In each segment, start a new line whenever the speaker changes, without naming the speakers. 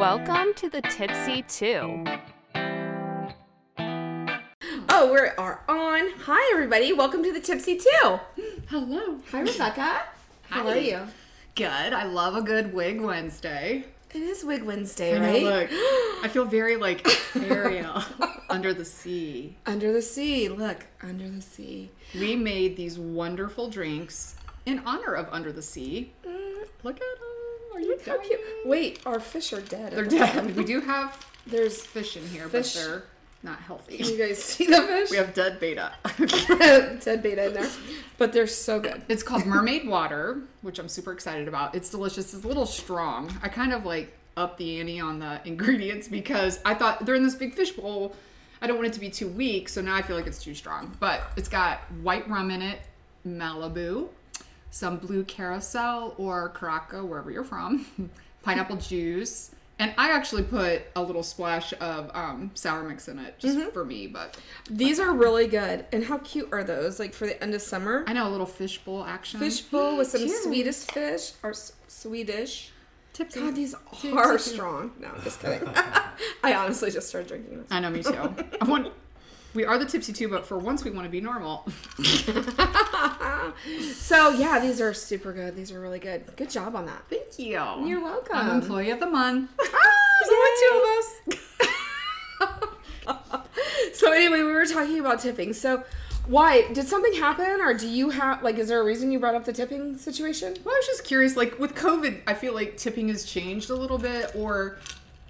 Welcome to the Tipsy Two.
Oh, we are on. Hi, everybody. Welcome to the Tipsy Two.
Hello.
Hi, Rebecca. How are you?
Good. I love a good wig Wednesday.
It is Wig Wednesday,
I know,
right?
look. I feel very like Ariel under the sea.
Under the sea. Look, under the sea.
We made these wonderful drinks in honor of Under the Sea. Mm. Look at them. Are you
Look how cute. Wait, our fish are dead.
They're dead. We do have
There's.
fish in here,
Fish.
but they're not
Can
healthy.
you guys see the fish?
We have dead betta.
dead betta in there, but they're so good.
It's called Mermaid Water, which I'm super excited about. It's delicious. It's a little strong. I kind of like up the ante on the ingredients because I thought they're in this big fish bowl. I don't want it to be too weak, so now I feel like it's too strong. But it's got white rum in it, Malibu, some blue carousel or Caraca, wherever you're from, pineapple juice. And I actually put a little splash of um, sour mix in it just for me, but
These are really good. And how cute are those? Like for the end of summer?
I know a little fishbowl action.
Fishbowl with some
Cheers.
Swedish fish or s- Swedish.
Tipsy.
God, these are strong. No, I'm just kidding. I honestly just started drinking this.
I know, me too. I want. We are the tipsy two, but for once we want to be normal.
So yeah, these are super good. These are really good. Good job on that.
Thank you.
You're welcome.
I'm employee of the month.
Oh, There's only two of us. so anyway, we were talking about tipping. So why did something happen, or do you have like? Is there a reason you brought up the tipping situation?
Well, I was just curious. Like with COVID, I feel like tipping has changed a little bit, or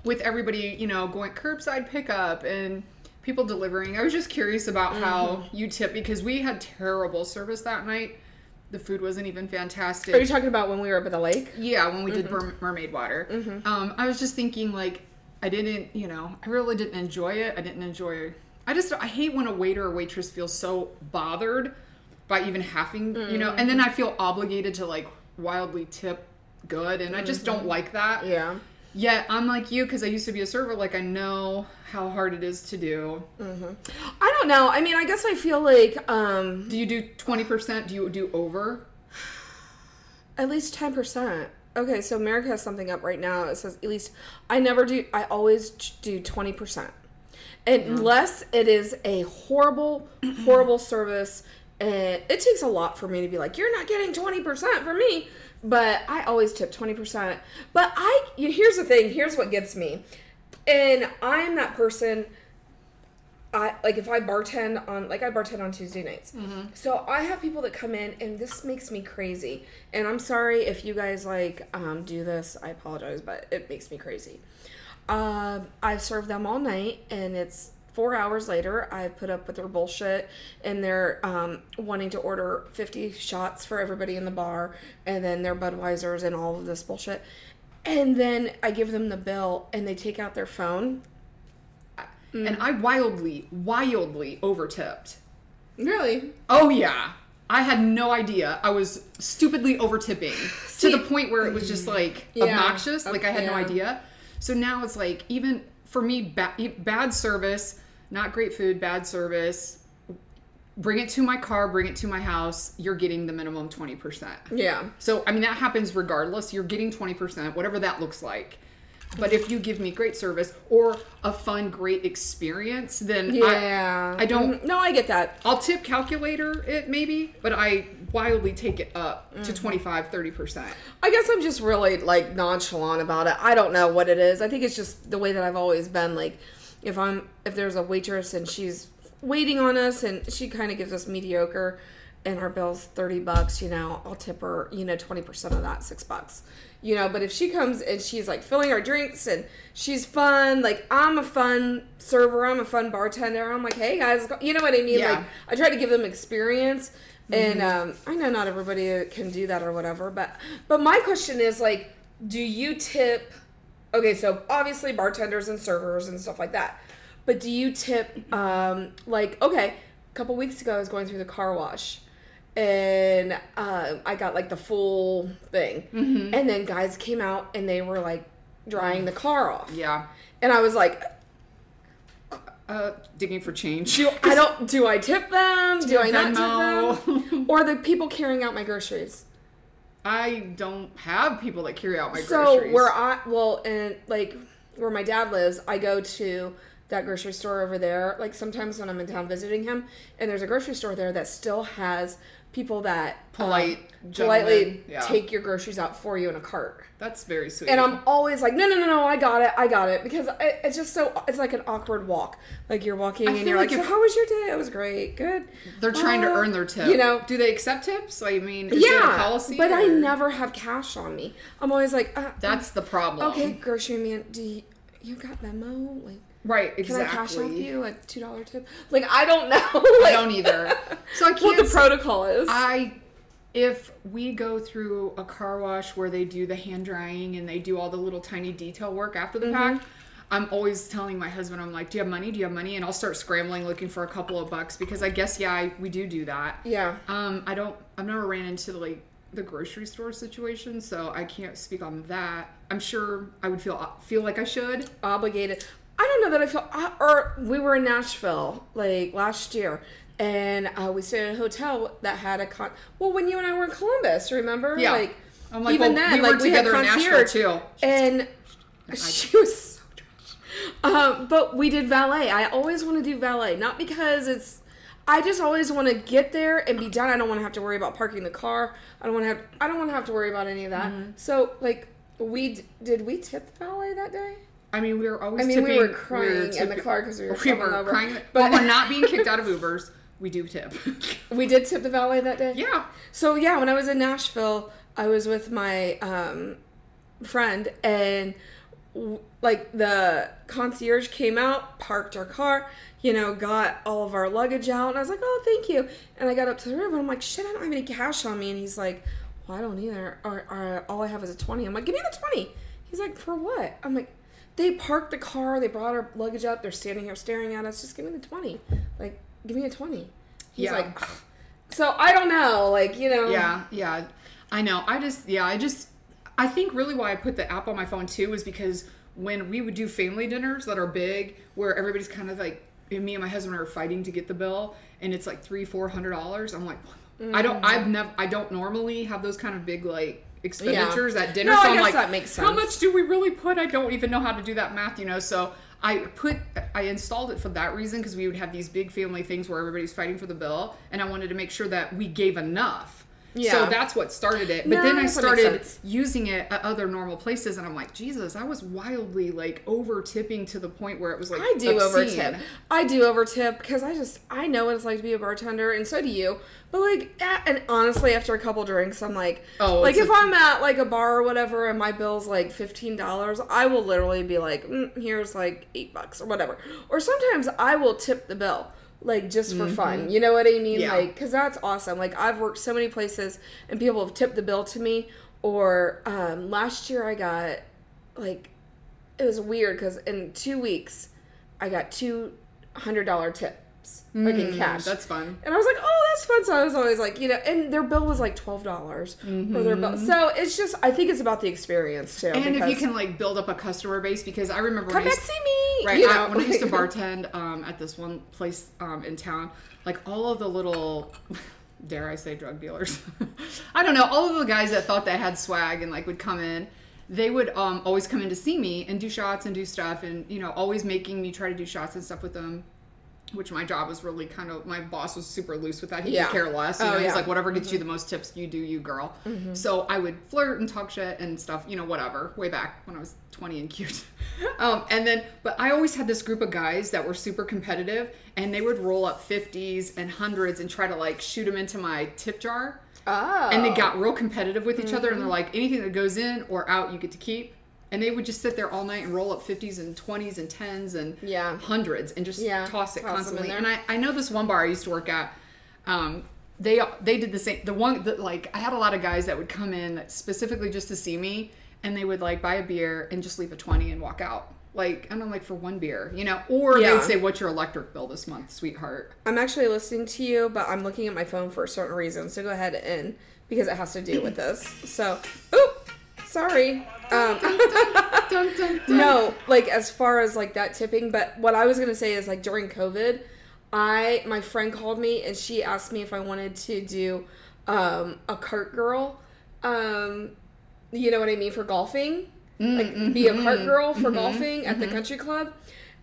with everybody, you know, going curbside pickup and people delivering. I was just curious about how mm-hmm. you tip because we had terrible service that night. The food wasn't even fantastic.
Are you talking about when we were up at the lake?
Yeah, when we did mm-hmm. mer- mermaid water. Mm-hmm. Um, I was just thinking, like, I didn't, you know, I really didn't enjoy it. I didn't enjoy. I just, I hate when a waiter or waitress feels so bothered by even having, you know, and then I feel obligated to like wildly tip good, and I just don't like that.
Yeah.
Yet I'm like you because I used to be a server. Like I know how hard it is to do.
I don't know. I mean, I guess I feel like um
Do you do twenty percent? Do you do over?
at least ten percent. Okay, so America has something up right now. It says at least I never do. I always do twenty percent, unless it is a horrible, horrible service. And it takes a lot for me to be like, you're not getting twenty percent for me. But I always tip twenty percent. But I here's the thing. Here's what gets me, and I'm that person. I like if I bartend on like I bartend on Tuesday nights. So I have people that come in and this makes me crazy. And I'm sorry if you guys like um, do this. I apologize, but it makes me crazy. Um, I serve them all night and it's four hours later. I've put up with their bullshit and they're um, wanting to order 50 shots for everybody in the bar and then their Budweisers and all of this bullshit. And then I give them the bill and they take out their phone
And I wildly, wildly over tipped.
Really?
Oh yeah. I had no idea. I was stupidly over tipping
See-
to the point where it was just like
Yeah.
obnoxious. Like I had no idea. So now it's like even for me, ba- bad service, not great food, bad service. Bring it to my car, bring it to my house. You're getting the minimum twenty percent.
Yeah.
So I mean that happens regardless. You're getting twenty percent, whatever that looks like. But if you give me great service or a fun, great experience, then
Yeah.
I, I don't.
Mhm. No, I get that.
I'll tip calculator it maybe, but I wildly take it up
Mm-hmm.
to 25, 30%.
I guess I'm just really like nonchalant about it. I don't know what it is. I think it's just the way that I've always been. Like, if I'm if there's a waitress and she's waiting on us and she kind of gives us mediocre, and our bill's thirty bucks, you know, I'll tip her, you know, twenty percent of that, six bucks. You know, but if she comes and she's like filling our drinks and she's fun, like I'm a fun server, I'm a fun bartender. I'm like, hey guys, you know what I mean?
Yeah.
Like I try to give them experience, and um, I know not everybody can do that or whatever. But but my question is like, do you tip? Okay, so obviously bartenders and servers and stuff like that. But do you tip um, like okay? A couple weeks ago, I was going through the car wash, and uh, I got like the full thing, and then guys came out and they were like drying the car off,
Yeah.
and I was like,
Uh, digging for change.
do I don't do I tip them? Do, I not tip them? Or the people carrying out my groceries.
I don't have people that carry out my groceries.
so where I well and like where my dad lives, I go to that grocery store over there. Like sometimes when I'm in town visiting him, and there's a grocery store there that still has people that um,
Polite
politely
yeah.
take your groceries out for you in a cart.
That's very sweet.
And I'm always like, no, no, no, no, I got it, I got it, because I, it's just so it's like an awkward walk. Like you're walking and you're like,
like
so how was your day? It was great, good.
They're trying to
Uh,
earn their tip.
You know,
do they accept tips? I mean, is there a
yeah,
policy?
but I never have cash on me. I'm always like, uh,
That's the problem.
okay, grocery man, do you, you got Venmo? Like,
Right. exactly. can.
I cash out you a two dollar tip? Like, I don't know.
I don't either. So I can't.
what the
say-
protocol is.
I if we go through a car wash where they do the hand drying and they do all the little tiny detail work after the
Mm-hmm.
pack, I'm always telling my husband, I'm like, "Do you have money? Do you have money?" And I'll start scrambling looking for a couple of bucks because I guess yeah, I, we do do that.
yeah.
Um, I don't. I've never ran into like the grocery store situation, so I can't speak on that. I'm sure I would feel feel like I should.
obligated. I don't know that I feel. uh, Or we were in Nashville like last year, and uh, we stayed at a hotel that had a con. Well, when you and I were in Columbus, remember?
Yeah.
Like
I'm like,
even
well,
then,
we
like
were
we had
together in Nashville
concierge,
too.
and she was so trash. Um, but we did valet. I always want to do valet, not because it's. I just always want to get there and be done. I don't want to have to worry about parking the car. I don't want to have. I don't want to have to worry about any of that.
Mm-hmm.
So, like, we d- did we tip the valet that day?
I mean, we were always.
I mean, we were
tipping-
crying in the car because we were
we were
over.
crying.
But-
we're not being kicked out of Ubers. We do tip.
We did tip the valet that day.
yeah.
So yeah, when I was in Nashville, I was with my um, friend, and w- like the concierge came out, parked our car, you know, got all of our luggage out, and I was like, "Oh, thank you." And I got up to the room, and I'm like, "Shit, I don't have any cash on me." And he's like, "Well, I don't either. Or, or all I have is a 20." I'm like, "Give me the 20." He's like, "For what?" I'm like. They parked the car. They brought our luggage up. They're standing here staring at us. Just give me the twenty. Like, give me a twenty. He's
Yeah.
like, "Ugh." so I don't know. Like, you know.
Yeah, yeah. I know. I just, yeah, I just, I think really why I put the app on my phone too is because when we would do family dinners that are big, where everybody's kind of like, and me and my husband are fighting to get the bill, and it's like three, four hundred dollars. I'm like, I don't, mm-hmm. I've never, I don't normally have those kind of big like expenditures at dinner.
No,
so
I
I'm
guess
like,
that makes sense.
How much do we really put? I don't even know how to do that math, you know. So I put, I installed it for that reason because we would have these big family things where everybody's fighting for the bill, and I wanted to make sure that we gave enough.
Yeah.
So that's what started it. But
No,
then I started using it at other normal places, and I'm like, Jesus, I was wildly like over tipping to the point where it was like
I do over tip. I do over tip because I just I know what it's like to be a bartender, and so do you. But like, and honestly, after a couple drinks, I'm like,
Oh,
like if i I'm at like a bar or whatever, and my bill's like fifteen dollars, I will literally be like, mm, here's like eight bucks or whatever. Or sometimes I will tip the bill. Like just for fun, you know what I mean?
Mm-hmm. Yeah.
Like, cause that's awesome. Like I've worked so many places, and people have tipped the bill to me. Or um, last year, I got like it was weird because in two weeks I got two hundred dollar tips like in cash.
Mm, That's fun.
and I was like, oh, that's fun. So I was always like, you know, and their bill was like twelve dollars for their bill. So it's just, I think it's about the experience too.
Mm-hmm. And if you can like build up a customer base, because I remember
come
when I
back
used-
see me,
Right.
You
I- when I used to bartend um, at this one place um, in town, like all of the little, dare I say, drug dealers. I don't know. All of the guys that thought they had swag and like would come in, they would um, always come in to see me and do shots and do stuff, and you know, always making me try to do shots and stuff with them. Which my job was really kind of my boss was super loose with that. He
Yeah.
could care less. You
Oh,
know, he's
yeah. Mm-hmm.
like whatever gets you the most tips, you do you, girl. So I would flirt and talk shit and stuff, you know, whatever. Way back when I was twenty and cute. um, and then, but I always had this group of guys that were super competitive, and they would roll up fifties and hundreds and try to like shoot them into my tip jar.
oh,
And they got real competitive with each other, and they're
Mm-hmm.
like, anything that goes in or out, you get to keep. And they would just sit there all night and roll up 50s and 20s and 10s and
Yeah.
hundreds and just
Yeah,
toss it
toss
constantly. And I, I know this one bar I used to work at, um, they they did the same. The one that like I had a lot of guys that would come in specifically just to see me, and they would like buy a beer and just leave a 20 and walk out. Like and I'm like for one beer, you know, or
Yeah.
they'd say, "What's your electric bill this month, sweetheart?"
I'm actually listening to you, but I'm looking at my phone for a certain reason. So go ahead and because it has to do with this. So, oop, sorry. Um,
Dun, dun, dun.
no, like as far as like that tipping, but what I was gonna say is like during COVID, I my friend called me and she asked me if I wanted to do um, a cart girl, um, you know what I mean for golfing. like be a cart girl for golfing at the country club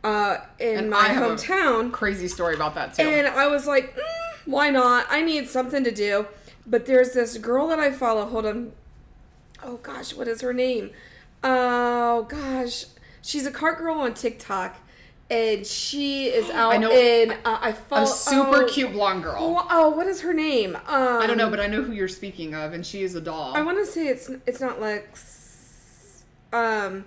uh, in
And
my
I have a-
hometown.
Crazy story about that too.
And I was like, mm, why not? I need something to do. But there's this girl that I follow. Hold on. Oh gosh, what is her name? Oh gosh, she's a cart girl on TikTok, and she is out
I know-
in. Uh, I follow
a super
oh,
cute blonde girl.
Oh, oh, what is her name? Um,
I don't know, but I know who you're speaking of, and she is a doll.
I want to say it's it's not Lex. Um.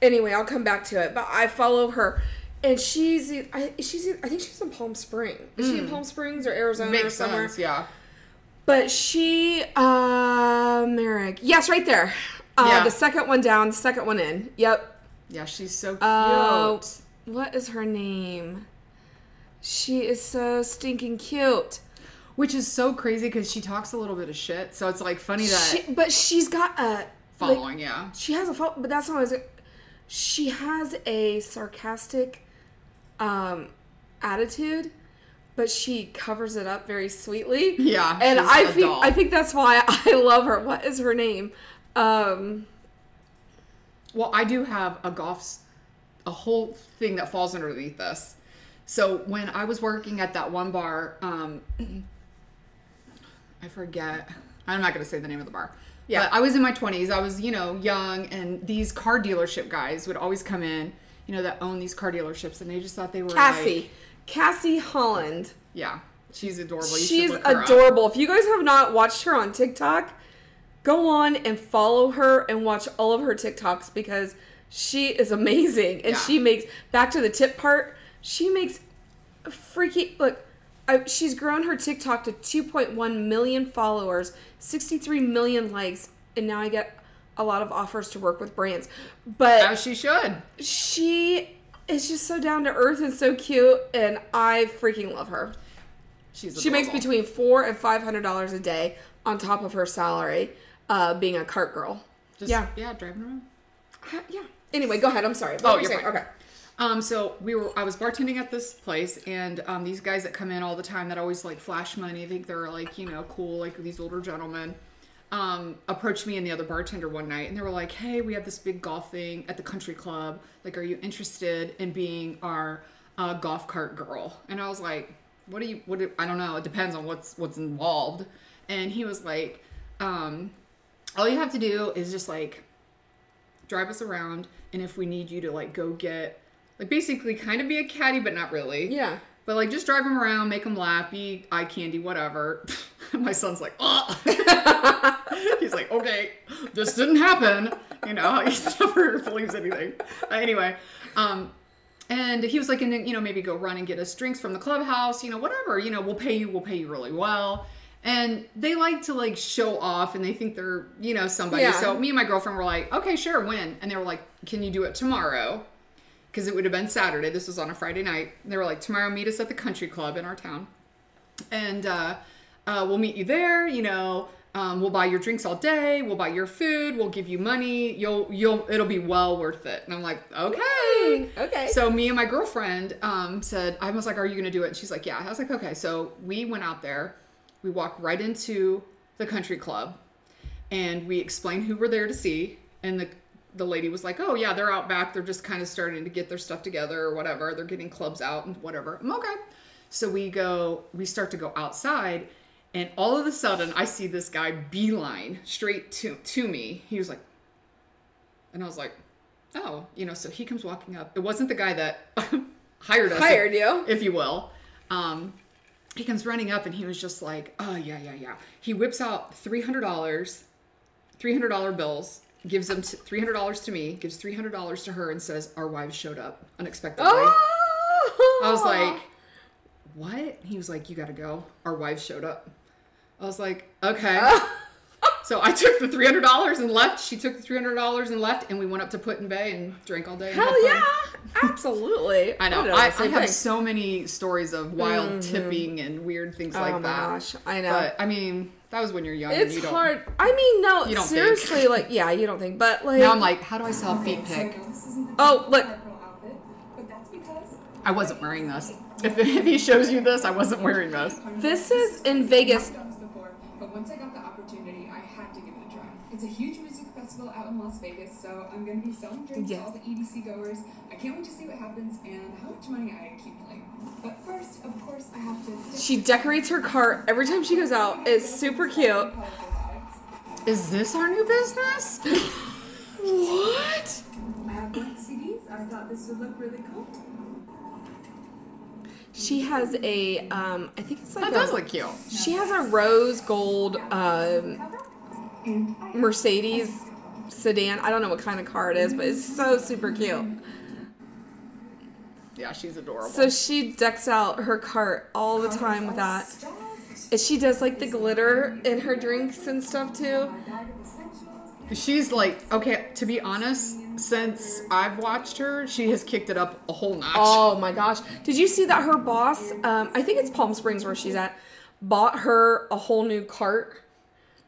Anyway, I'll come back to it. But I follow her, and she's I she's I think she's in Palm Springs. Is she in Palm Springs or Arizona or
Hmm.
Somewhere?
sense, yeah.
But she, uh, Merrick. Yes, right there. Uh,
Yeah.
The second one down, the second one in. Yep.
Yeah, she's so cute.
Oh, what is her name? She is so stinking cute.
Which is so crazy because she talks a little bit of shit, so it's like funny that
She, but she's got a like,
following, yeah.
She has a follow, but that's not what I was. She has a sarcastic um, attitude, but she covers it up very sweetly.
Yeah,
and I think
doll.
I think that's why I love her. What is her name? Um,
Well, I do have a golf, a whole thing that falls underneath this. So when I was working at that one bar, um, I forget. I'm not going to say the name of the bar.
Yeah.
But I was in my 20s. I was, you know, young, and these car dealership guys would always come in, you know, that own these car dealerships, and they just thought they were
Cassie,
like-
Cassie Holland.
yeah, she's adorable. You
She's
look her up.
adorable. If you guys have not watched her on TikTok, go on and follow her and watch all of her TikToks because she is amazing. And
Yeah.
she makes back to the tip part. She makes freaky look. I, she's grown her TikTok to 2.1 million followers, 63 million likes, and now I get a lot of offers to work with brands. But
As she should.
she is just so down to earth and so cute, and I freaking love her.
She's
She makes between four and five hundred dollars a day on top of her salary, uh, being a cart girl.
Just,
yeah,
yeah, driving around.
Uh, yeah. Anyway, go ahead. I'm sorry. What
Oh,
you
you're
saying?
fine.
Okay.
Um, so we were, I was bartending at this place, and um, these guys that come in all the time that always like flash money, I think they're like you know cool, like these older gentlemen, um, approached me and the other bartender one night, and they were like, "Hey, we have this big golf thing at the country club. Like, are you interested in being our uh, golf cart girl?" And I was like, "What do you? What? Do, I don't know. It depends on what's what's involved." And he was like, um, "All you have to do is just like." drive us around and if we need you to like go get like basically kind of be a caddy but not really
Yeah.
But like just drive him around make him laugh be eye candy whatever. My son's like oh he's like okay this didn't happen. You know he never believes anything. Uh, anyway um and he was like and then you know maybe go run and get us drinks from the clubhouse you know whatever you know we'll pay you we'll pay you really well. And they like to like show off and they think they're you know somebody.
Yeah.
so me and my girlfriend were like okay sure when? And they were like can you do it tomorrow because it would have been saturday this was on a friday night they were like tomorrow meet us at the country club in our town and uh, uh, we'll meet you there. You know, um, we'll buy your drinks all day. We'll buy your food. We'll give you money. You'll you'll it'll be well worth it. And I'm like, okay.
Okay.
So me and my girlfriend um, said, I was like, are you gonna do it? And she's like, yeah. I was like, okay. So we went out there. We walked right into the country club, and we explained who we're there to see. And the the lady was like, oh yeah, they're out back. They're just kind of starting to get their stuff together or whatever. They're getting clubs out and whatever. I'm okay. So we go, we start to go outside, and all of a sudden, I see this guy beeline straight to to me. He was like, and I was like, oh, you know. So he comes walking up. It wasn't the guy that hired us,
Hired you.
if you will. Um, he comes running up, and he was just like, oh yeah, yeah, yeah. He whips out three hundred dollars, three hundred dollar bills. Gives them t- three hundred dollars to me. Gives three hundred dollars to her, and says, "Our wives showed up unexpectedly."
Oh.
I was oh! like, what? He was like, you gotta go. Our wives showed up. I was like, okay. so I took the $300 and left. She took the $300 and left, and we went up to Put in Bay and drank all day.
Hell yeah. Absolutely.
I know.
would've
I, I have so many stories of wild mm-hmm. tipping and weird things oh like
oh my
that.
gosh. I know.
But I mean, that was when you're young. and
it's
you don't,
hard. I mean, no,
you don't
seriously, like, yeah, you don't think, but like,
Now I'm like, how do I sell feet pick?
Oh, look.
outfit, but that's because
I wasn't wearing this. If, if he shows you this, I wasn't wearing this.
this is in Vegas.
I've done this before, but once I got the opportunity, I had to give it a try. It's a huge music festival festival out in Las Vegas, so I'm gonna be selling drinks
Yes.
to all the EDC goers. I can't wait to see what happens and how much money I accumulate. But first, of course, I have to.
She decorates her cart every time she goes out. It's super cute.
Is this our new business?
What?
I have blank CDs. I thought this would look really cool.
She has a, um, I think it's like
That
a,
does look cute.
She has a rose gold um, Mercedes sedan. I don't know what kind of car it is, but it's so super cute.
Yeah, she's adorable.
So she decks out her cart all the time with that. And she does like the glitter in her drinks and stuff too.
She's like, okay, to be honest, since I've watched her, she has kicked it up a whole notch.
Oh my gosh. Did you see that her boss, um, I think it's Palm Springs where she's at, bought her a whole new cart?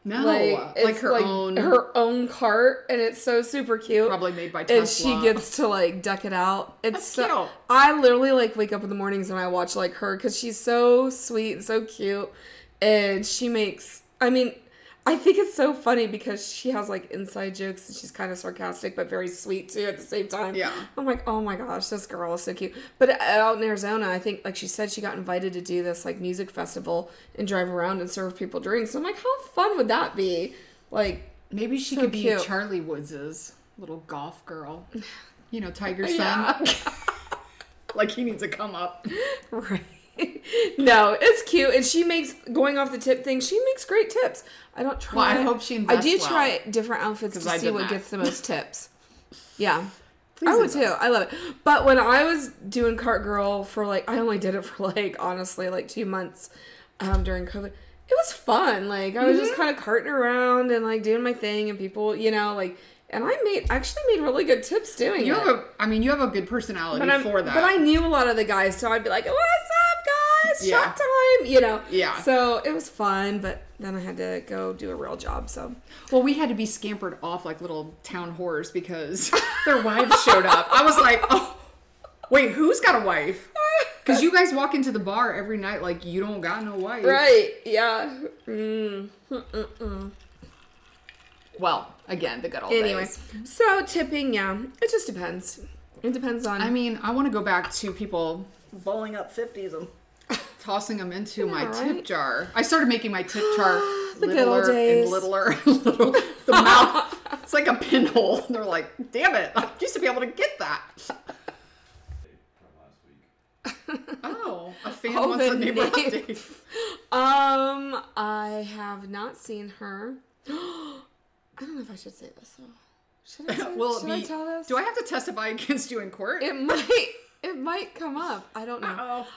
No, like,
it's
her own,
her own cart and it's so super cute.
probably made by Tesla.
and she gets to like deck it out. It's
That's
so
cute.
I literally like wake up in the mornings and I watch like her because she's so sweet and so cute, and she makes. I mean, I think it's so funny because she has like inside jokes and she's kind of sarcastic but very sweet too at the same time.
Yeah.
I'm like, oh my gosh, this girl is so cute. But out in Arizona, I think like she said she got invited to do this like music festival and drive around and serve people drinks. I'm like, how fun would that be? Like,
Maybe she
So
could be
cute.
Charlie Woods's little golf girl. You know, Tiger's
Yeah.
son. like he needs to come up.
Right. no, it's cute, and she makes going off the tip thing. She makes great tips. I don't try.
Well, I hope she
I do
well.
try different outfits to
I
see what gets the most tips. Yeah,
Please
I would too. I love it. But when I was doing cart girl for like, I only did it for like honestly like two months um, during COVID. It was fun. Like I was
Mm-hmm.
just kind of carting around and like doing my thing, and people, you know, like, and I made actually made really good tips doing
You
it.
have a, I mean, you have a good personality for that.
but I knew a lot of the guys, so I'd be like, "What's up, guys?
Yeah.
Shot time!" You know.
Yeah.
So it was fun, but then I had to go do a real job. So
Well, we had to be scampered off like little town whores because their wives showed up. I was like, oh, wait, who's got a wife? Because you guys walk into the bar every night like you don't got no wife.
right, yeah. Mm. Mm-mm-mm.
Well, again, the good old
Anyway,
days.
so tipping, yeah, it just depends. It depends on.
I mean, I want to go back to people bowling up fifties and tossing them into my
Yeah,
tip jar. I started making my tip jar
The good old
littler
days.
and littler. and little, the mouth, it's like a pinhole. They're like, damn it! I used to be able to get that. Oh, a fan
Oh,
wants a neighbor
name.
update.
um, I have not seen her. I don't know if I should say this. though. Should I? Say,
Will
should I tell this?
Do I have to testify against you in court?
It might. It might come up. I don't know.
oh.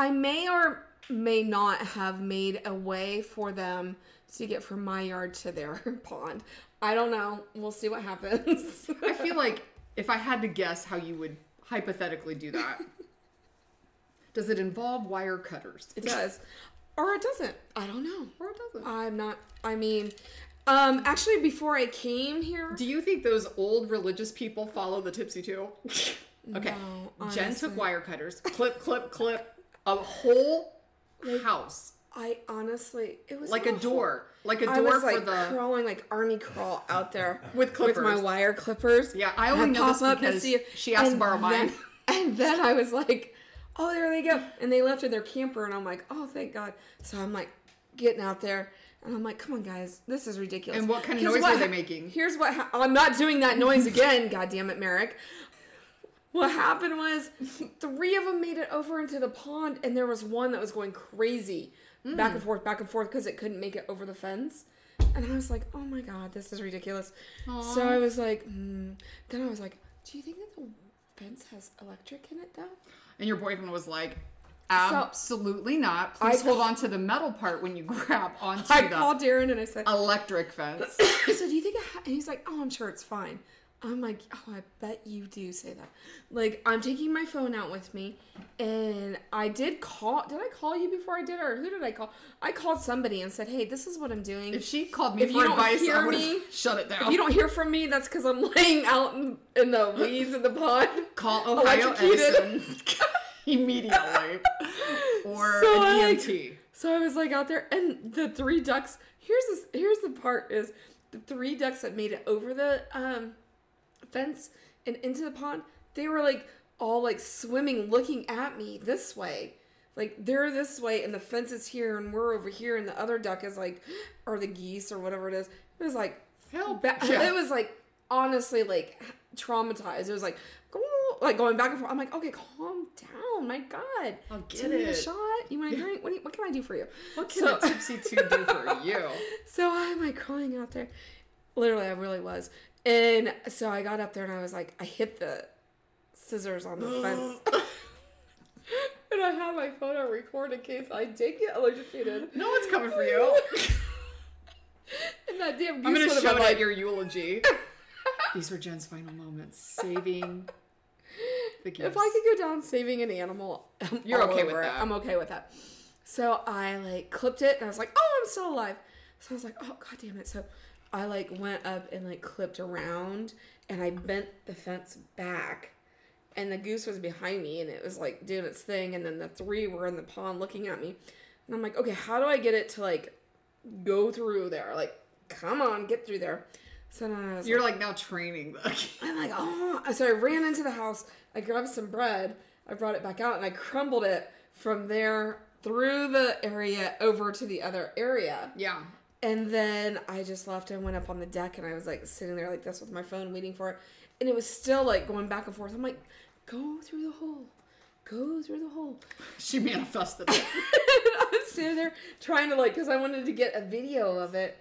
I may or may not have made a way for them to get from my yard to their pond. I don't know. We'll see what happens.
I feel like if I had to guess how you would hypothetically do that, does it involve wire cutters?
it does. Or it doesn't. I don't know.
Or it doesn't.
I'm not I mean um actually before I came here
Do you think those old religious people follow the tipsy too? okay.
No,
Jen took wire cutters, clip, clip, clip, a whole house,
I honestly it was
like a door, like a door
was
for
like
the.
crawling like army crawl out there
With
with my wire clippers.
Yeah, I only know this
pop up to
because
see
she asked to borrow mine.
then- And then I was like, "Oh, there they go!" And they left in their camper, and I'm like, "Oh, thank God!" So I'm like getting out there, and I'm like, "Come on, guys, this is ridiculous."
And what kind of noise
what
were they making?
Here's what ha- I'm not doing that noise again. God damn it, Merrick. What happened was three of them made it over into the pond, and there was one that was going crazy, back
Mm.
and forth, back and forth, because it couldn't make it over the fence. And I was like, "Oh my god, this is ridiculous." So I was like, hmm. then I was like, "Do you think that the fence has electric in it, though?"
And your boyfriend was like, absolutely not.
I
Please hold
ca-
on to the metal part when you grab onto
I
the
called Darren and I said,
electric fence.
I said, "Do you think?" I ha-? And he's like, "Oh, I'm sure it's fine." I'm like, "Oh, I bet you do say that." Like, I'm taking my phone out with me, and I did call. Did I call you before I did, or who did I call? I called somebody and said, "Hey, this is what I'm doing."
If she called me
If
for advice, I
hear
would have shut it down.
if you don't hear from me, that's because I'm laying out in, in the weeds in the pond.
call Ohio. Edison immediately or
So
an
I,
EMT.
So I was like out there, and the three ducks. Here's this. Here's the part is, the three ducks that made it over the um, fence and into the pond, they were like all like swimming, looking at me this way. Like they're this way, and the fence is here, and we're over here, and the other duck is like, or the geese or whatever it is. It was like,
Help.
ba-
Yeah.
it was like honestly like traumatized. It was like, like going back and forth. I'm like, okay, calm down. My God,
I'll get
Give me a shot. You want a drink? What, you, what can I do for you?
What can
So-
a tipsy two do for you?
so I'm like crying out there. Literally, I really was. And so I got up there and I was like, I hit the scissors on the fence. and I have my phone on record in case I did get electrocuted.
No one's coming for you.
And that damn goose
I'm gonna
would have
show
been like,
at your eulogy. These were Jen's final moments, saving the geese.
if I could go down saving an animal, I'm
You're okay with
over it.
that.
I'm okay with that. So I like clipped it and I was like, oh, I'm still alive. So I was like, oh, god damn it. So I like went up and like clipped around and I bent the fence back. And the goose was behind me and it was like doing its thing. And then the three were in the pond looking at me. And I'm like, okay, how do I get it to like go through there? Like, come on, get through there. So I was
You're like now training the
I'm like, oh. So I ran into the house. I grabbed some bread. I brought it back out and I crumbled it from there through the area over to the other area.
Yeah.
And then I just left and went up on the deck and I was like sitting there like this with my phone waiting for it. And it was still like going back and forth. I'm like, go through the hole. Go through the hole.
She manifested it.
I was standing there trying to like, because I wanted to get a video of it.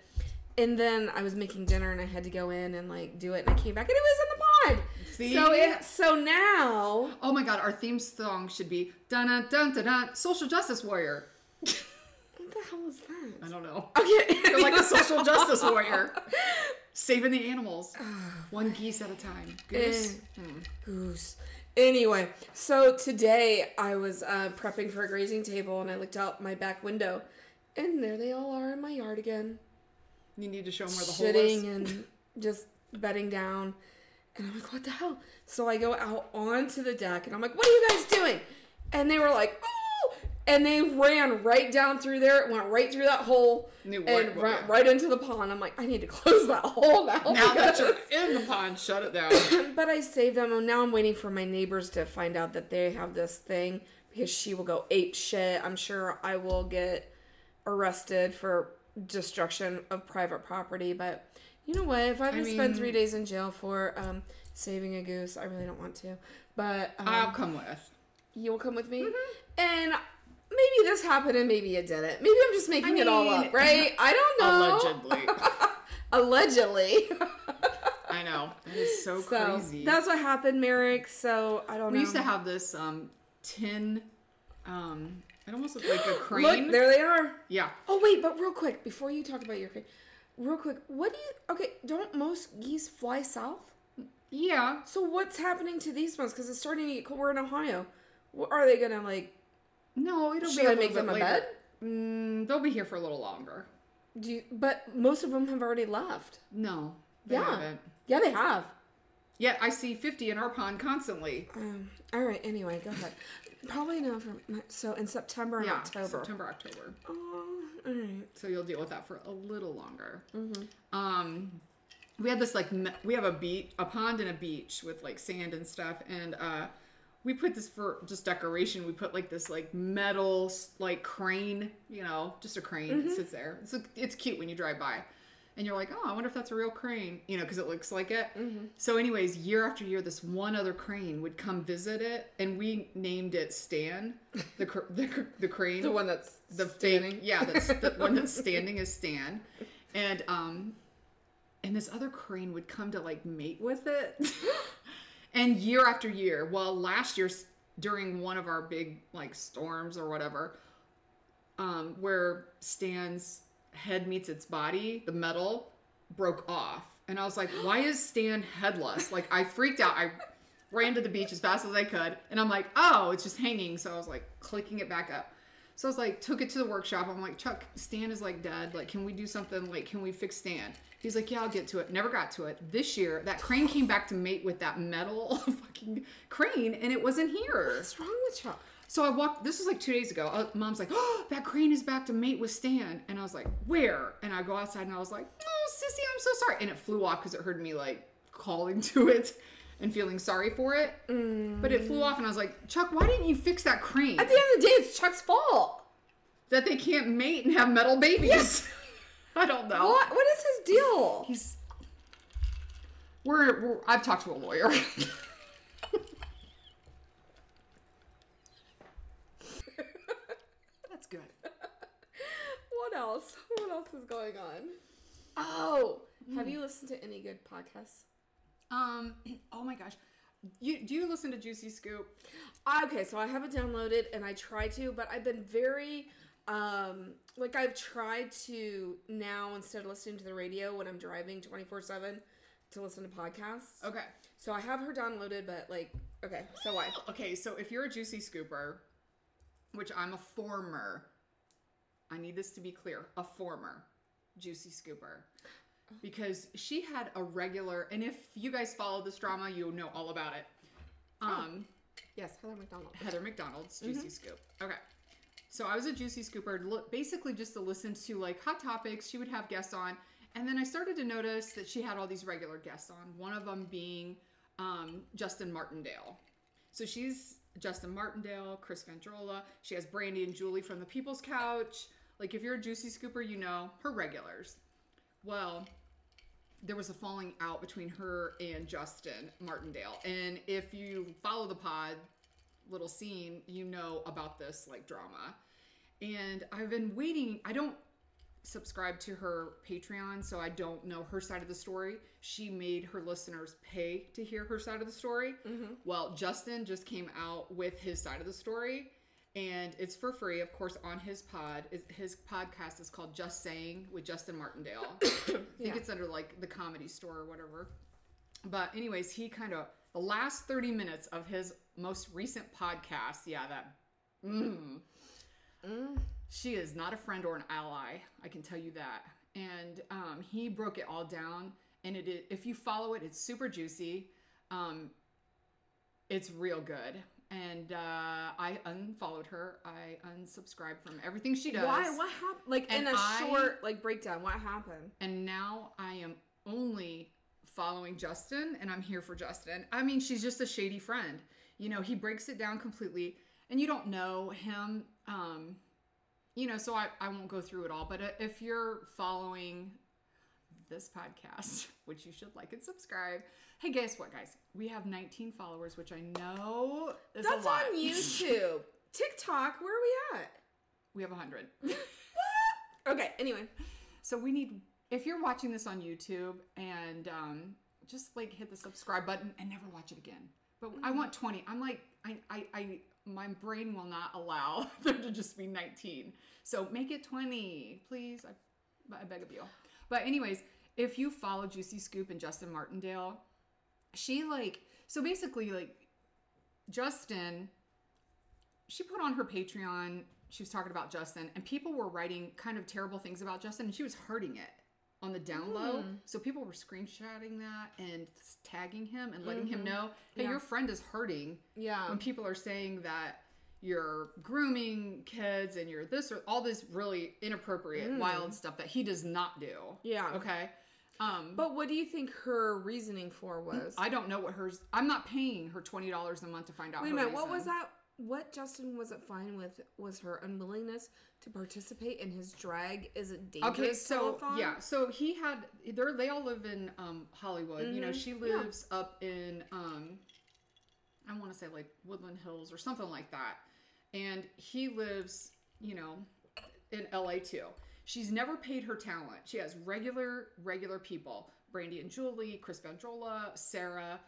And then I was making dinner and I had to go in and like do it. And I came back and it was in the pod.
See?
So it, so now
Oh my god, our theme song should be dun dun dun dun dun social justice warrior.
what the hell is that?
I don't know.
Okay,
You're like a social justice warrior. Saving the animals. One geese at a time. Goose.
Eh, goose. Anyway, so today I was uh, prepping for a grazing table and I looked out my back window, and there they all are in my yard again,
You need to show them where the hole
shitting
is.
and just bedding down. And I'm like, what the hell? So I go out onto the deck and I'm like, what are you guys doing? And they were like, oh! And they ran right down through there, It went right through that hole, and
what-
ran right into the pond. I'm like, I need to close that hole now.
Now that you're in the pond, shut it down.
but I saved them, and now I'm waiting for my neighbors to find out that they have this thing because she will go ape shit. I'm sure I will get arrested for destruction of private property, but you know what? If I have to spend
mean-
three days in jail for um, saving a goose, I really don't want to. But um,
I'll come with.
you'll come with me,
Mm-hmm.
and maybe this happened and maybe it didn't. Maybe I'm just making it all up, right? I don't know.
Allegedly.
Allegedly.
I know. That is so,
so
crazy.
that's what happened, Merrick. So I don't know.
we
know.
used to have this um tin um it almost looked like a crane.
Look, there they are.
yeah.
Oh wait, but real quick before you talk about your crane, real quick, what do you? Okay, don't most geese fly south?
Yeah.
So what's happening to these ones? Because it's starting to get cold. We're in Ohio. What, are they gonna like?
No, it'll
Should
be a
I make them a
later.
bed?
Mm, they'll be here for a little longer.
Do you, but most of them have already left.
No. They
Yeah,
haven't.
yeah, they have.
Yet I see 50 in our pond constantly.
Um, all right. Anyway, go ahead. Probably no. For, so in September and
yeah.
October.
September, October.
Oh, all right.
So you'll deal with that for a little longer.
Mm-hmm.
Um, we had this like we have a beach, a pond and a beach with like sand and stuff, and uh, we put this for just decoration. We put like this like metal like crane, you know, just a crane
Mm-hmm.
that sits there. It's it's cute when you drive by. And you're like, oh, I wonder if that's a real crane, you know, because it looks like it.
Mm-hmm.
So, anyways, year after year, this one other crane would come visit it, and we named it Stan, the cr- the, cr- the crane
The one that's
the
standing.
fake yeah that's the one that's standing is stan and um and this other crane would come to like mate with it and year after year well last year during one of our big like storms or whatever um where stan's head meets its body the metal broke off. And i was like why is stan headless? Like i freaked out. I ran to the beach as fast as i could and i'm like oh it's just hanging. So i was like clicking it back up So I was like, took it to the workshop. I'm like, Chuck, Stan is like dead. Like, can we do something? Like, can we fix Stan? He's like, yeah, I'll get to it. Never got to it. This year, that crane came back to mate with that metal fucking crane, and it wasn't here.
What's wrong with Chuck?
So I walked. This was like two days ago. Uh, Mom's like, "Oh, that crane is back to mate with Stan," and I was like, "Where?" And I go outside and I was like, "Oh, sissy, I'm so sorry." And it flew off because it heard me like calling to it and feeling sorry for it. Mm. But it flew off, and I was like, "Chuck, why didn't you fix that crane?
At the end of the day, it's Chuck's fault.
that they can't mate and have metal babies?" I don't know.
What? What is his deal?
He's. We're, we're. I've talked to a lawyer. That's good.
What else? What else is going on? Oh, have you listened to any good podcasts?
Um. Oh my gosh. You do you listen to Juicy Scoop?
Okay, so I have it downloaded and I try to, but I've been very um like I've tried to now instead of listening to the radio when I'm driving 24/7 to listen to podcasts.
Okay.
So I have her downloaded, but like okay, so why?
Okay. So if you're a Juicy Scooper, which I'm a former, I need this to be clear, a former Juicy Scooper. Because she had a regular, and if you guys follow this drama, you know all about it. Um,
Yes, Heather McDonald.
Heather McDonald's Juicy Scoop. Okay. So I was a Juicy Scooper, basically just to listen to like hot topics. She would have guests on, and then I started to notice that she had all these regular guests on. One of them being um, Justin Martindale. So she's Justin Martindale, Chris Ventrola. She has Brandy and Julie from the People's Couch. Like if you're a Juicy Scooper, you know her regulars. Well, there was a falling out between her and Justin Martindale. And if you follow the pod little scene, you know about this like drama. And I've been waiting. I don't subscribe to her Patreon, so I don't know her side of the story. She made her listeners pay to hear her side of the story. Mm-hmm. Well, Justin just came out with his side of the story. And it's for free, of course, on his pod. His podcast is called Just Saying with Justin Martindale. I think
Yeah.
it's under like the comedy store or whatever. But anyways, he kind of the last 30 minutes of his most recent podcast, yeah, that mm, she is not a friend or an ally, I can tell you that. And um, he broke it all down and it if you follow it, it's super juicy. Um, it's real good. And uh, I unfollowed her. I unsubscribed from everything she does.
Why? What happened? Like in
And
a
I-
short like breakdown, what happened?
and now I am only following Justin and I'm here for Justin. I mean, she's just a shady friend. You know, he breaks it down completely and you don't know him um you know, so I I won't go through it all, but uh, if you're following this podcast, which you should like and subscribe. Hey, guess what, guys? We have 19 followers, which I know is
That's
a lot.
on YouTube. TikTok, where are we at?
we have 100.
Okay, anyway.
So we need if you're watching this on YouTube and um, just like hit the subscribe button and never watch it again. But I want 20. I'm like I I, I my brain will not allow there to just be 19. So make it 20, please. I, I beg of you. But anyways, if you follow Juicy Scoop and Justin Martindale, she like so basically like Justin she put on her Patreon, she was talking about Justin, and people were writing kind of terrible things about Justin, and she was hurting it on the down low. Hmm. So people were screenshotting that and tagging him and letting him mm-hmm. know, hey,
Yeah.
your friend is hurting.
Yeah.
When people are saying that you're grooming kids and you're this or all this really inappropriate, mm. wild stuff that he does not do.
Yeah.
Okay. Um,
But what do you think her reasoning for was?
I don't know what hers. I'm not paying her twenty dollars a month to find out.
Wait a minute, what was that? What Justin wasn't fine with was her unwillingness to participate in his drag. Is it dangerous?
Okay, so
telethon?
yeah, so he had they're they all live in um Hollywood. You know,
Mm-hmm.
she lives up in um I want to say like Woodland Hills or something like that. And he lives, you know, in LA too. She's never paid her talent. She has regular regular people. Brandy and Julie, Chris Vendrola, Sarah,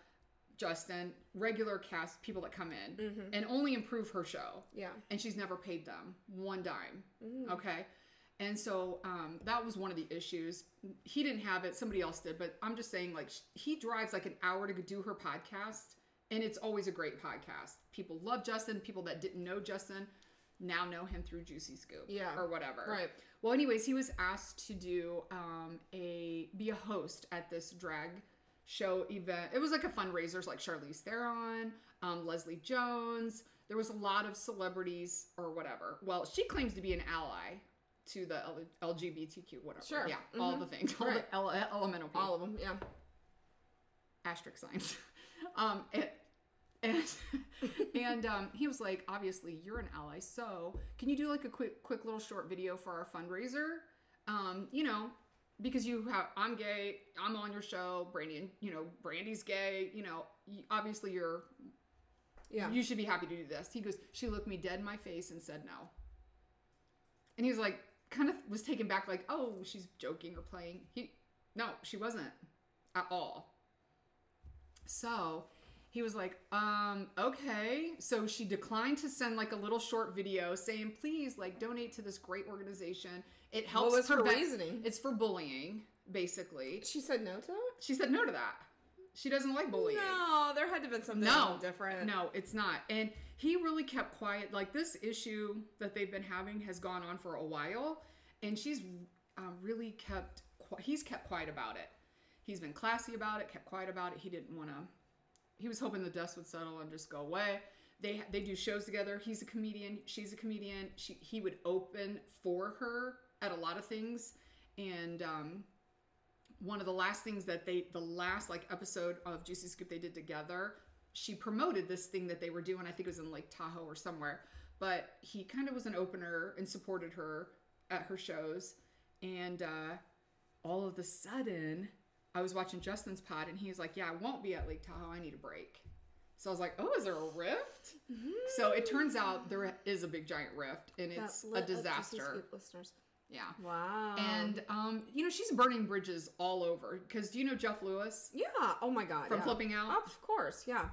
Justin, regular cast people that come in and only improve her show
Mm-hmm. Yeah.
and she's never paid them one dime.
Mm.
Okay. And so um, that was one of the issues. He didn't have it, somebody else did, but I'm just saying, like, he drives like an hour to do her podcast, and it's always a great podcast. People love Justin, people that didn't know Justin now know him through Juicy Scoop,
Yeah.
or whatever.
Right.
Well, anyways, he was asked to do um, a be a host at this drag show event. It was like a fundraiser, like Charlize Theron, um, Leslie Jones. There was a lot of celebrities or whatever. Well, she claims to be an ally to the L- LGBTQ, whatever.
Sure.
Yeah, all the things, all
Right.
the ele- elemental people
All of them, yeah.
asterisk signs. um, and and, and um, he was like, obviously, you're an ally, so can you do like a quick, quick little short video for our fundraiser? Um, you know, because you have, I'm gay, I'm on your show, Brandy, and you know, Brandy's gay. You know, obviously, you're
Yeah.
you should be happy to do this. He goes, she looked me dead in my face and said no. And he was like, kind of was taken back, like, oh, she's joking or playing. He, no, she wasn't at all. So he was like, um, okay. So she declined to send like a little short video saying, please, like, donate to this great organization. It helps.
What was her
prevent-
reasoning?
It's for bullying, basically.
she said no to that?
She said no to that. She doesn't like bullying.
No, there had to have been something
No,
different.
No, it's not. And he really kept quiet. Like this issue that they've been having has gone on for a while, and she's um, really kept. He's kept quiet about it. He's been classy about it. Kept quiet about it. He didn't want to. He was hoping the dust would settle and just go away. They they do shows together. He's a comedian. She's a comedian. She he would open for her at a lot of things, and um, one of the last things that they the last like episode of Juicy Scoop they did together, she promoted this thing that they were doing. I think it was in Lake Tahoe or somewhere. But he kind of was an opener and supported her at her shows. And uh, all of a sudden, I was watching Justin's pod and he was like, "Yeah, I won't be at Lake Tahoe. I need a break." So I was like, "Oh, is there a rift?" So it turns out there is a big giant rift, and it's a
lit up Juicy
disaster.
Listeners.
Yeah.
Wow.
And um, you know, she's burning bridges all over. Because do you know Jeff Lewis?
yeah, oh my god.
From
yeah.
Flipping Out?
Of course, yeah.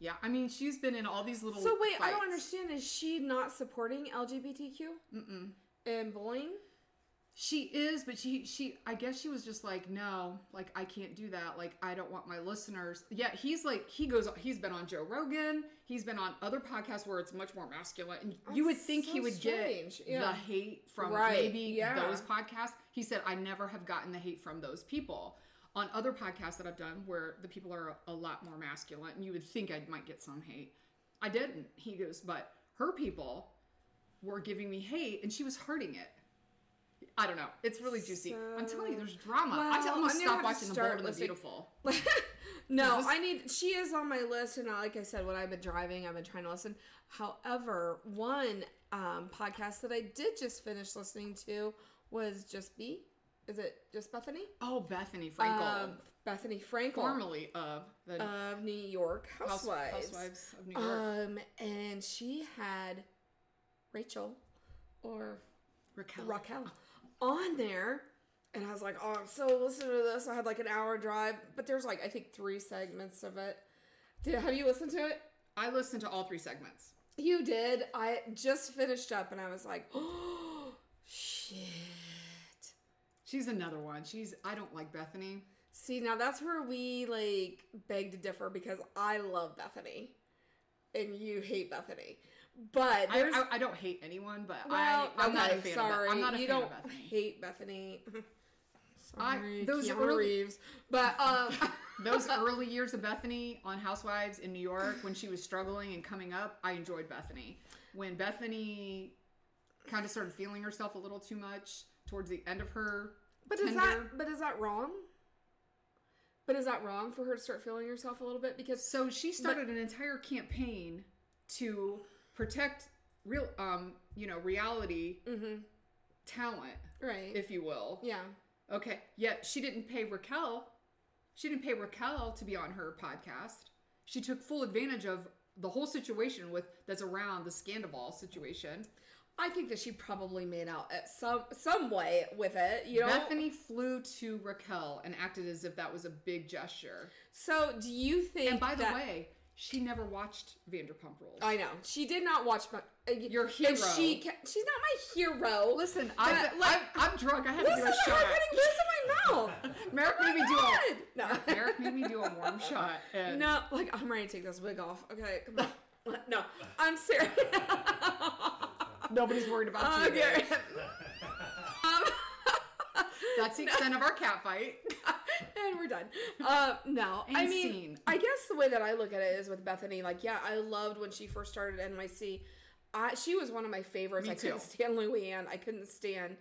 Yeah, I mean, she's been in all these little.
So wait, I don't understand. Is she not supporting LGBTQ? Mm-mm. And bullying?
She is, but she she I guess she was just like, no, like I can't do that. Like I don't want my listeners. Yeah, he's like he goes. He's been on Joe Rogan. He's been on other podcasts where it's much more masculine. And you would
That's
think he would
strange.
get
Yeah.
the hate from
Right,
maybe
yeah.
those podcasts. He said, I never have gotten the hate from those people. On other podcasts that I've done where the people are a lot more masculine, and you would think I might get some hate. I didn't. He goes, but her people were giving me hate, and she was hurting it. I don't know. It's really juicy. I'm telling you, there's drama. I
Well,
almost
gonna
stopped
have
watching The Bold and the Beautiful.
No, I need. She is on my list, and like I said, when I've been driving, I've been trying to listen. However, one um, podcast that I did just finish listening to was just B. Is it just Bethenny?
Oh, Bethenny Frankel,
Um, Bethenny Frankel
formerly of the
of New York Housewives.
Housewives of New York.
Um, and she had Rachel or
Raquel.
Raquel on there. And I was like, oh, I'm so listening to this. I had like an hour drive, but there's like, I think three segments of it. Did, have you listened to it?
I listened to all three segments.
You did. I just finished up and I was like, oh, shit.
She's another one. She's I don't like Bethenny.
See, now that's where we like beg to differ because I love Bethenny and you hate Bethenny. But
I. I, I don't hate anyone, but
well,
I, I'm not a
okay,
fan
sorry.
of. I'm not a
you
fan
don't
of Bethenny.
hate Bethenny. sorry,
those
Keanu
early-
Reeves. But um,
Those early years of Bethenny on Housewives in New York when she was struggling and coming up, I enjoyed Bethenny. When Bethenny kind of started feeling herself a little too much towards the end of her
But is that but is that wrong? But is that wrong for her to start feeling herself a little bit? Because
So she started an entire campaign to protect real, um, you know, reality talent,
right,
if you will.
yeah,
Okay. Yet she didn't pay Raquel. She didn't pay Raquel to be on her podcast. She took full advantage of the whole situation with that's around the Scandoval situation.
I think that she probably made out at some some way with it. You know,
Bethenny flew to Raquel and acted as if that was a big gesture.
So do you think?
And by the way, she never watched Vanderpump Rules.
I know she did not watch my. Uh,
Your hero.
She she's not my hero.
Listen, I'm,
like,
I'm, I'm drunk. I had to do a shot.
putting words in my mouth.
Merrick made me do a
No.
Merrick made me do a warm shot. And
No, like I'm ready to take this wig off. Okay, come on. No, I'm serious.
Nobody's worried about you.
Okay.
That's the extent of our cat fight.
and we're done. Uh, no, I mean,
scene.
I guess the way that I look at it is with Bethenny. Like, yeah, I loved when she first started NYC. I, she was one of my favorites.
Me
I couldn't
too.
stand Luann. I couldn't stand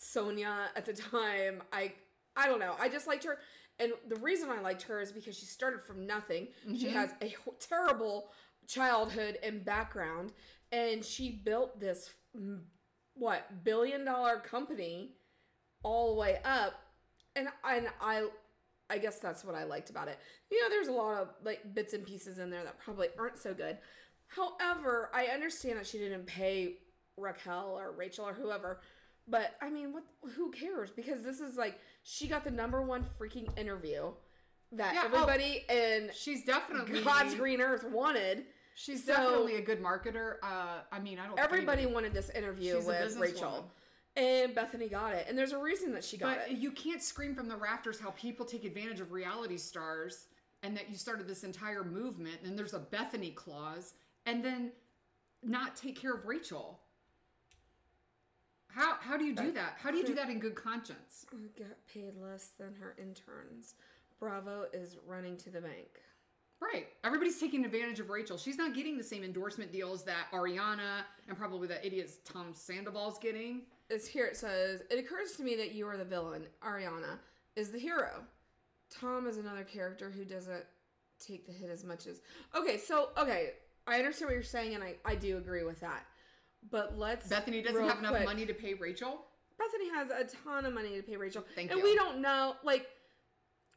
Sonja at the time. I, I don't know. I just liked her, and the reason I liked her is because she started from nothing.
Mm-hmm.
She has a terrible childhood and background, and she built this mm, what billion dollar company all the way up and and I I guess that's what I liked about it. You know, there's a lot of like bits and pieces in there that probably aren't so good. However, I understand that she didn't pay Raquel or Rachel or whoever. But I mean, what who cares? Because this is like she got the number one freaking interview that
Yeah, oh,
everybody in
She's definitely
God's green earth wanted.
She's
So-
definitely a good marketer. Uh, I mean, I don't.
Everybody
anybody-
wanted this interview with. Rachel. And Bethenny got it. And there's a reason that she got
But
it.
you can't scream from the rafters how people take advantage of reality stars and that you started this entire movement and there's a Bethenny clause and then not take care of Rachel. How how do you do that? How do you do that in good conscience?
Got paid less than her interns. Bravo is running to the bank.
Right. Everybody's taking advantage of Rachel. She's not getting the same endorsement deals that Ariana and probably that idiot Tom Sandoval's getting.
It's here it says, It occurs to me that you are the villain. Ariana is the hero. Tom is another character who doesn't take the hit as much as Okay, so okay, I understand what you're saying and I, I do agree with that. But let's
Bethenny doesn't have enough
quick-
money to pay Rachel.
Bethenny has a ton of money to pay Rachel.
Thank
and
you.
we don't know, like,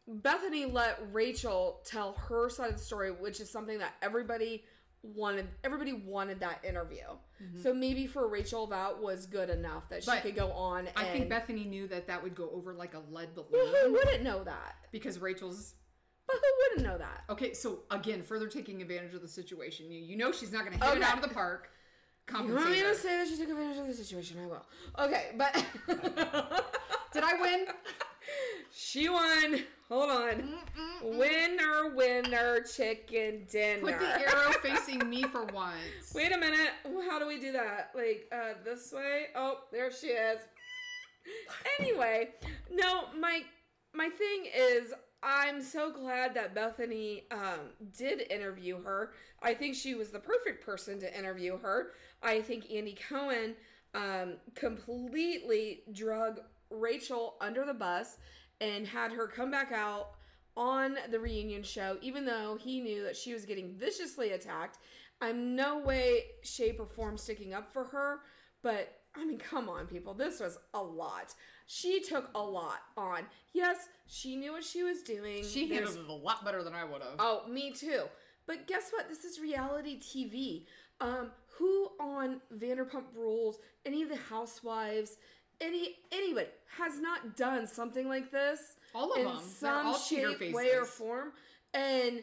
Bethenny let Rachel tell her side of the story, which is something that everybody wanted. Everybody wanted that interview. So maybe for Rachel, that was good enough that she
Mm-hmm. But
could go on. And,
I think Bethenny knew that that would go over like a lead balloon.
Well, who wouldn't know that?
because Rachel's
But who wouldn't know that?
Okay, so again, further taking advantage of the situation. You, you know she's not going to hit it out of the park.
You want me to say that she took advantage of the situation? I will. Okay, but
Did I win?
She won. Hold on. Winner, winner, chicken dinner.
Put the arrow facing me for once.
Wait a minute. How do we do that? Like uh this way? Oh, there she is. Anyway, no, my my thing is I'm so glad that Bethenny um, did interview her. I think she was the perfect person to interview her. I think Andy Cohen um, completely drug Rachel under the bus and had her come back out on the reunion show, even though he knew that she was getting viciously attacked. I'm no way, shape, or form sticking up for her, but I mean, come on, people. This was a lot. She took a lot on. Yes, she knew what she was doing.
She
There's-
handled it a lot better than I would have.
Oh, me too. But guess what? This is reality TV. Um, who on Vanderpump Rules, any of the housewives, any anybody has not done something like this
All of
in
them.
Some shape, way, or form, and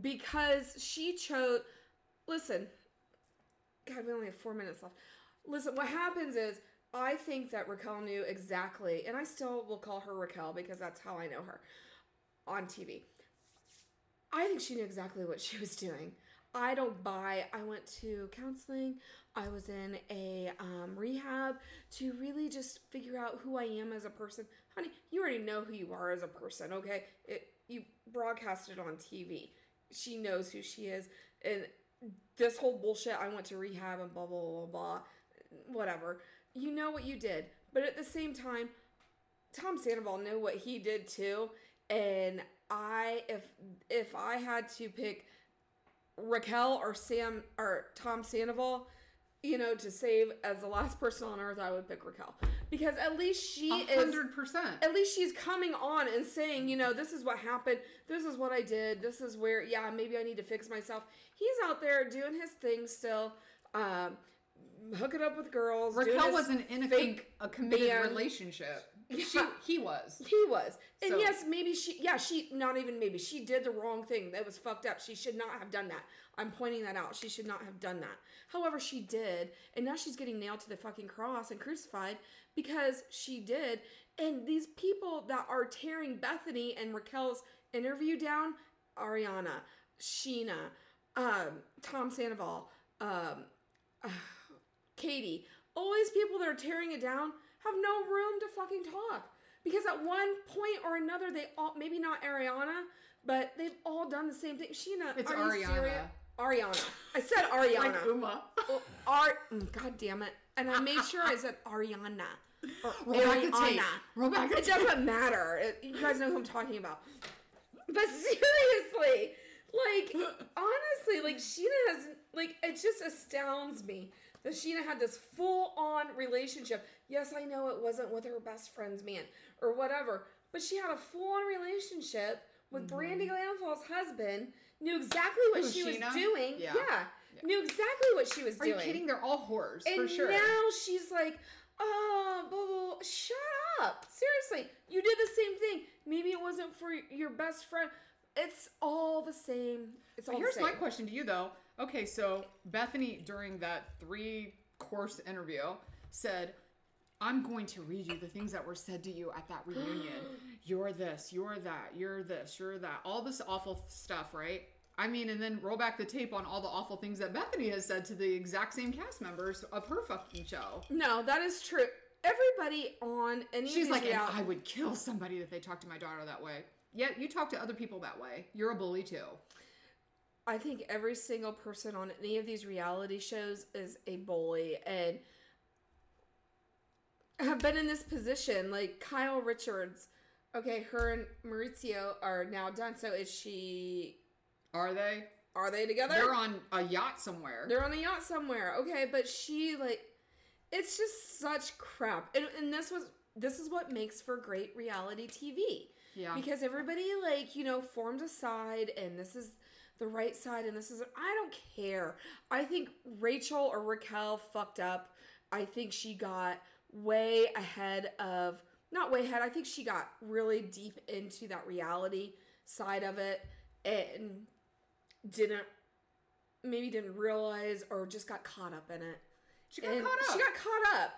because she chose, listen, God, we only have four minutes left. Listen, what happens is I think that Raquel knew exactly, and I still will call her Raquel because that's how I know her on TV. I think she knew exactly what she was doing. I don't buy. I went to counseling. I was in a um, rehab to really just figure out who I am as a person. Honey, you already know who you are as a person, okay? It, you broadcasted on TV. She knows who she is. And this whole bullshit, I went to rehab and blah, blah, blah, blah, whatever. You know what you did. But at the same time, Tom Sandoval knew what he did too, and I if if I had to pick Raquel or Sam or Tom Sandoval, you know, to save as the last person on earth, I would pick Raquel because at least she
A
is
hundred percent.
at least she's coming on and saying, you know, this is what happened. This is what I did. This is where, yeah, maybe I need to fix myself. He's out there doing his thing still, um, hooking up with girls.
Raquel wasn't in a,
fake
com- a committed
band.
relationship. She, he was.
He was. And
So-
yes, maybe she, yeah, she, not even maybe, she did the wrong thing. That was fucked up. She should not have done that. I'm pointing that out. She should not have done that. However, she did. And now she's getting nailed to the fucking cross and crucified because she did. And these people that are tearing Bethenny and Raquel's interview down Ariana, Sheena, um, Tom Sandoval, um, Katie. All these people that are tearing it down have no room to fucking talk. Because at one point or another, they all, maybe not Ariana, but they've all done the same thing. Sheena,
It's
are you
Ariana.
serious? Ariana. I said Ariana.
Like Uma.
Oh, Ar- mm, God damn it. And I made sure I said Ariana. Or
Roll back the tape.
Ariana.
Roll back the
It doesn't matter. It- you guys know who I'm talking about. But seriously, like, honestly, like, Sheena has, like, it just astounds me that Sheena had this full on relationship. Yes, I know it wasn't with her best friend's man or whatever, but she had a full on relationship with Brandi Glanville's husband, knew exactly what
Mm-hmm. Who,
she was doing.
Yeah.
Yeah. Knew exactly what she was
Are
doing.
Are you kidding? They're all whores
And
for sure.
now she's like, oh, blah, blah, blah. shut up. Seriously, you did the same thing. Maybe it wasn't for your best friend. It's all the same. It's all
Here's
the
my question to you though. Okay, so Bethenny during that three course interview said, I'm going to read you the things that were said to you at that reunion. you're this, you're that, you're this, you're that. All this awful stuff, right? I mean, and then roll back the tape on all the awful things that Bethenny has said to the exact same cast members of her fucking show.
No, that is true. Everybody on any
She's like,
reality-
I would kill somebody if they talked to my daughter that way. Yet you talk to other people that way. You're a bully too.
I think every single person on any of these reality shows is a bully and have been in this position. Like Kyle Richards, okay, her and Mauricio are now done. So is she?
Are they?
Are they together?
They're on a yacht somewhere.
They're on a yacht somewhere. Okay, but she like, it's just such crap. And, and this was this is what makes for great reality TV.
Yeah.
Because everybody like you know forms a side, and this is the right side, and this is I don't care. I think Rachel or Raquel fucked up. I think she got way ahead of not way ahead. I think she got really deep into that reality side of it and didn't maybe didn't realize or just got caught up in it.
She got
And
caught up.
She got caught up.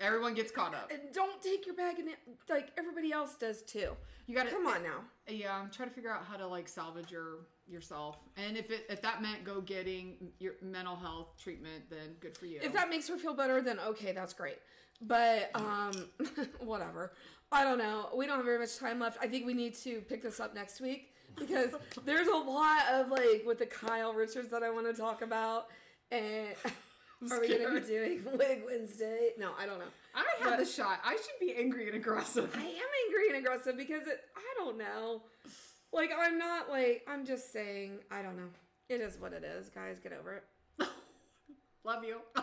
Everyone gets caught up.
And don't take your bag in it like everybody else does too.
You got to
Come on eh, now.
Yeah, I'm trying to figure out how to like salvage your yourself. And if it if that meant go getting your mental health treatment, then good for you.
If that makes her feel better, then okay, that's great. But um whatever. I don't know. We don't have very much time left. I think we need to pick this up next week because there's a lot of like with the Kyle Richards that I want to talk about. And are we gonna be doing Wig Wednesday? No, I don't know.
I have
But-
the shot. I should be angry and aggressive.
I am angry and aggressive because it, I don't know. Like, I'm not like, I'm just saying, I don't know. It is what it is, guys. Get over it.
Love you.